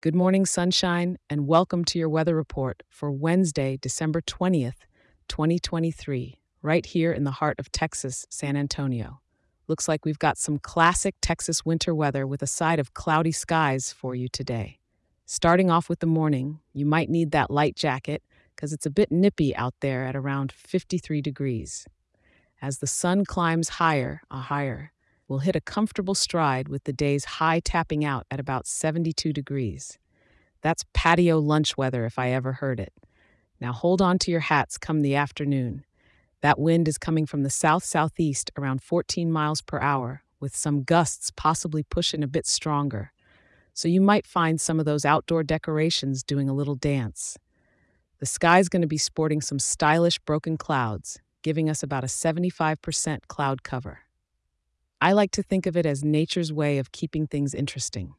Good morning, sunshine, and welcome to your weather report for Wednesday, December 20th, 2023, right here in the heart of Texas, San Antonio. Looks like we've got some classic Texas winter weather with a side of cloudy skies for you today. Starting off with the morning, you might need that light jacket because it's a bit nippy out there at around 53 degrees. As the sun climbs higher, a higher, we'll hit a comfortable stride with the day's high tapping out at about 72 degrees. That's patio lunch weather if I ever heard it. Now hold on to your hats come the afternoon. That wind is coming from the south southeast around 14 miles per hour, with some gusts possibly pushing a bit stronger. So you might find some of those outdoor decorations doing a little dance. The sky's going to be sporting some stylish broken clouds, giving us about a 75% cloud cover. I like to think of it as nature's way of keeping things interesting.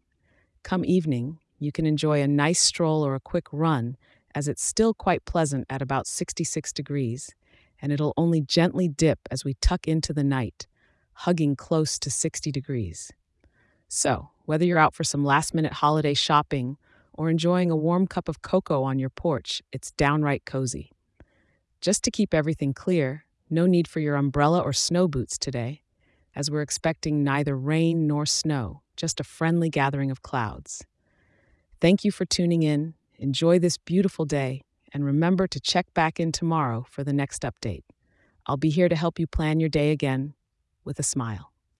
Come evening, you can enjoy a nice stroll or a quick run, as it's still quite pleasant at about 66 degrees, and it'll only gently dip as we tuck into the night, hugging close to 60 degrees. So, whether you're out for some last minute holiday shopping or enjoying a warm cup of cocoa on your porch, it's downright cozy. Just to keep everything clear, no need for your umbrella or snow boots today, as we're expecting neither rain nor snow, just a friendly gathering of clouds. Thank you for tuning in. Enjoy this beautiful day, and remember to check back in tomorrow for the next update. I'll be here to help you plan your day again with a smile.